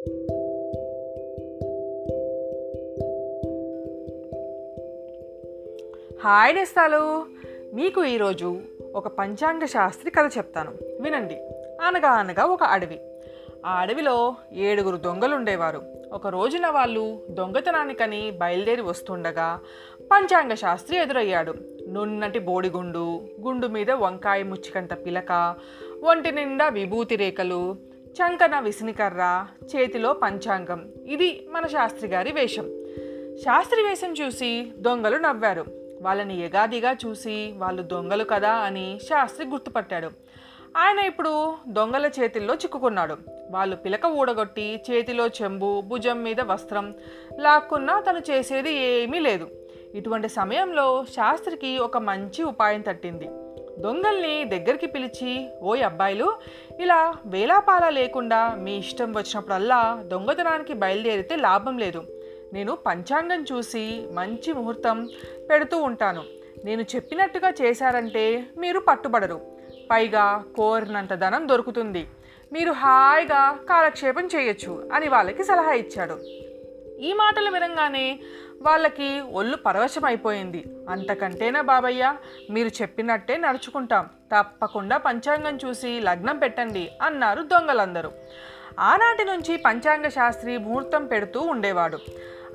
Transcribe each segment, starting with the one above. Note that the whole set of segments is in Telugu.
హాయ్ నేస్తాలు. మీకు ఈరోజు ఒక పంచాంగ శాస్త్రి కథ చెప్తాను. వినండి. అనగా అనగా ఒక అడవి. ఆ అడవిలో ఏడుగురు దొంగలు ఉండేవారు ఒక రోజున వాళ్ళు దొంగతనానికని బయలుదేరి వస్తుండగా పంచాంగ శాస్త్రి ఎదురయ్యాడు. నున్నటి బోడిగుండు గుండు మీద వంకాయ ముచ్చికంత పిలక ఒంటి నిండా విభూతి రేఖలు చంకన విసినికర్ర చేతిలో పంచాంగం. ఇది మన శాస్త్రి గారి వేషం. శాస్త్రి వేషం చూసి దొంగలు నవ్వారు. వాళ్ళని ఎగాదిగా చూసి వాళ్ళు దొంగలు కదా అని శాస్త్రి గుర్తుపట్టాడు. ఆయన ఇప్పుడు దొంగల చేతిల్లో చిక్కుకున్నాడు. వాళ్ళు పిలక ఊడగొట్టి చేతిలో చెంబు భుజం మీద వస్త్రం లాక్కున్నా తను చేసేది ఏమీ లేదు. ఇటువంటి సమయంలో శాస్త్రికి ఒక మంచి ఉపాయం తట్టింది. దొంగల్ని దగ్గరికి పిలిచి ఓయ్ అబ్బాయిలు ఇలా వేలాపాల లేకుండా మీ ఇష్టం వచ్చినప్పుడల్లా దొంగతనానికి బయలుదేరితే లాభం లేదు. నేను పంచాంగం చూసి మంచి ముహూర్తం పెడుతూ ఉంటాను. నేను చెప్పినట్టుగా చేశారంటే మీరు పట్టుబడరు. పైగా కోరినంత ధనం దొరుకుతుంది. మీరు హాయిగా కాలక్షేపం చేయొచ్చు అని వాళ్ళకి సలహా ఇచ్చాడు. ఈ మాటలు వినంగానే వాళ్ళకి ఒళ్ళు పరవశమైపోయింది. అంతకంటేనా బాబయ్య? మీరు చెప్పినట్టే నడుచుకుంటాం. తప్పకుండా పంచాంగం చూసి లగ్నం పెట్టండి అన్నారు దొంగలందరూ. ఆనాటి నుంచి పంచాంగ శాస్త్రి ముహూర్తం పెడుతూ ఉండేవాడు.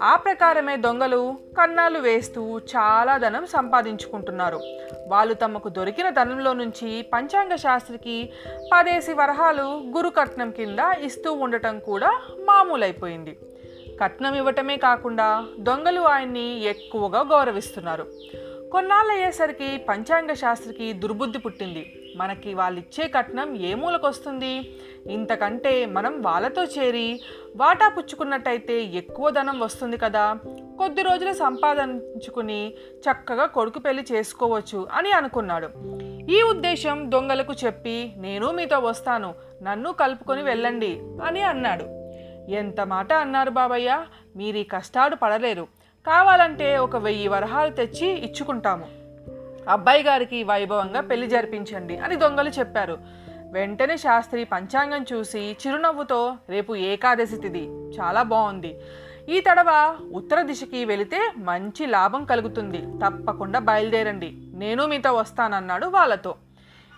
ఆ ప్రకారమే దొంగలు కన్నాలు వేస్తూ చాలా ధనం సంపాదించుకుంటున్నారు. వాళ్ళు తమకు దొరికిన ధనంలో నుంచి పంచాంగ శాస్త్రికి పదేసి వరహాలు గురుకట్నం కింద ఇస్తూ ఉండటం కూడా మామూలైపోయింది. కట్నం ఇవ్వటమే కాకుండా దొంగలు ఆయన్ని ఎక్కువగా గౌరవిస్తున్నారు. కొన్నాళ్ళు అయ్యేసరికి పంచాంగ శాస్త్రికి దుర్బుద్ధి పుట్టింది. మనకి వాళ్ళిచ్చే కట్నం ఏ మూలకొస్తుంది? ఇంతకంటే మనం వాళ్ళతో చేరి వాటా పుచ్చుకున్నట్టయితే ఎక్కువ ధనం వస్తుంది కదా? కొద్ది రోజులు సంపాదించుకుని చక్కగా కొడుకు పెళ్ళి చేసుకోవచ్చు అని అనుకున్నాడు. ఈ ఉద్దేశం దొంగలకు చెప్పి నేను మీతో వస్తాను. నన్ను కలుపుకొని వెళ్ళండి అని అన్నాడు. ఎంత మాట అన్నారు బాబయ్య? మీరు ఈ కష్టాలు పడలేరు. కావాలంటే ఒక వెయ్యి వరహాలు తెచ్చి ఇచ్చుకుంటాము. అబ్బాయి గారికి వైభవంగా పెళ్ళి జరిపించండి అని దొంగలు చెప్పారు. వెంటనే శాస్త్రి పంచాంగం చూసి చిరునవ్వుతో రేపు ఏకాదశి తిది. చాలా బాగుంది. ఈ తడవ ఉత్తర దిశకి వెళితే మంచి లాభం కలుగుతుంది. తప్పకుండా బయలుదేరండి. నేను మీతో వస్తానన్నాడు వాళ్ళతో.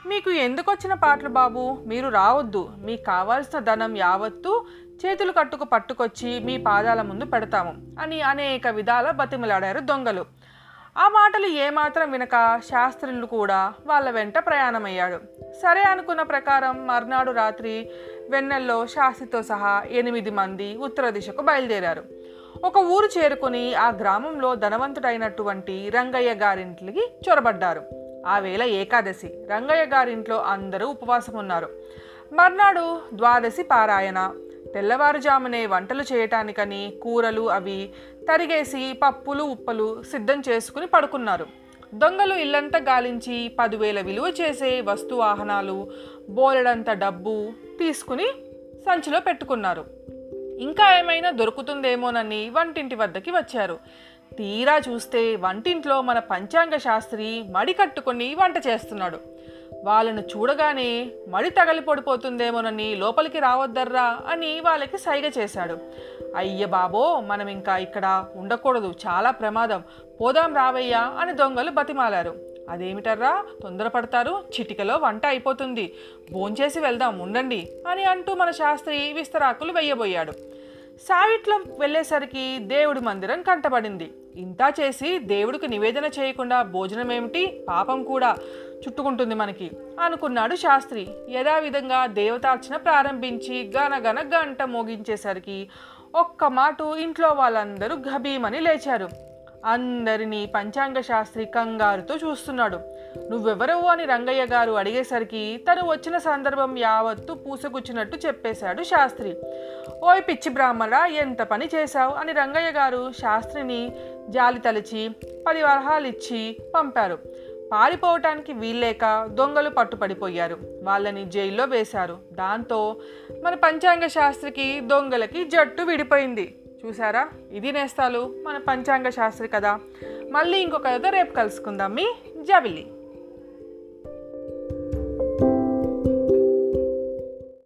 మీకు ఎందుకు వచ్చిన పాటలు బాబు? మీరు రావద్దు. మీకు కావాల్సిన ధనం యావత్తు చేతులు కట్టుకు పట్టుకొచ్చి మీ పాదాల ముందు పెడతాము అని అనేక విధాల బతిమలాడారు దొంగలు. ఆ మాటలు ఏమాత్రం వినక శాస్త్రులు కూడా వాళ్ళ వెంట ప్రయాణమయ్యాడు సరే అనుకున్న ప్రకారం మర్నాడు రాత్రి వెన్నెల్లో శాస్త్రితో సహా ఎనిమిది మంది ఉత్తర దిశకు బయలుదేరారు. ఒక ఊరు చేరుకుని ఆ గ్రామంలో ధనవంతుడైనటువంటి రంగయ్య గారింటికి చొరబడ్డారు. ఆ వేళ ఏకాదశి. రంగయ్య గారింట్లో అందరూ ఉపవాసం ఉన్నారు మర్నాడు ద్వాదశి పారాయణ. తెల్లవారుజామునే వంటలు చేయటానికని కూరలు అవి తరిగేసి పప్పులు ఉప్పలు సిద్ధం చేసుకుని పడుకున్నారు. దొంగలు ఇల్లంతా గాలించి పదివేల విలువ చేసే వస్తు వాహనాలు బోలెడంత డబ్బు తీసుకుని సంచిలో పెట్టుకున్నారు. ఇంకా ఏమైనా దొరుకుతుందేమోనని వంటింటి వద్దకి వచ్చారు. తీరా చూస్తే వంటింట్లో మన పంచాంగ శాస్త్రి మడి కట్టుకొని వంట చేస్తున్నాడు. వాళ్ళను చూడగానే మడి తగలి పడిపోతుందేమోనని లోపలికి రావద్దర్రా అని వాళ్ళకి సైగ చేశాడు. అయ్య బాబో మనం ఇంకా ఇక్కడ ఉండకూడదు చాలా ప్రమాదం. పోదాం రావయ్యా అని దొంగలు బతిమాలారు. అదేమిటర్రా తొందరపడతారు చిటికలో వంట అయిపోతుంది. భోంచేసి వెళ్దాం ఉండండి అని అంటూ మన శాస్త్రి విస్తరాకులు వెయ్యబోయాడు సావిట్లో వెళ్ళేసరికి దేవుడి మందిరం కంటపడింది ఇంతా చేసి దేవుడికి నివేదన చేయకుండా భోజనం ఏమిటి పాపం కూడా చుట్టుకుంటుంది మనకి అనుకున్నాడు శాస్త్రి. యథావిధంగా దేవతార్చన ప్రారంభించి గనగన గంట మోగించేసరికి ఒక్క మాట ఇంట్లో వాళ్ళందరూ గభీమని లేచారు. అందరినీ పంచాంగ శాస్త్రి కంగారుతో చూస్తున్నాడు. నువ్వెవరవు? అని రంగయ్య గారు అడిగేసరికి తను వచ్చిన సందర్భం యావత్తు పూసగుచ్చినట్టు చెప్పేశాడు శాస్త్రి. ఓయ్ పిచ్చి బ్రాహ్మణ ఎంత పని చేశావు? అని రంగయ్య గారు శాస్త్రిని జాలి తలిచి పది వరహాలు ఇచ్చి పంపారు. పారిపోవటానికి వీల్లేక దొంగలు పట్టుపడిపోయారు. వాళ్ళని జైల్లో వేశారు. దాంతో మన పంచాంగ శాస్త్రికి దొంగలకి జట్టు విడిపోయింది. చూసారా? ఇది నేస్తాలు మన పంచాంగ శాస్త్రి కదా. మళ్ళీ ఇంకొక కథతో రేపు కలుసుకుందాం. మీ జబిలి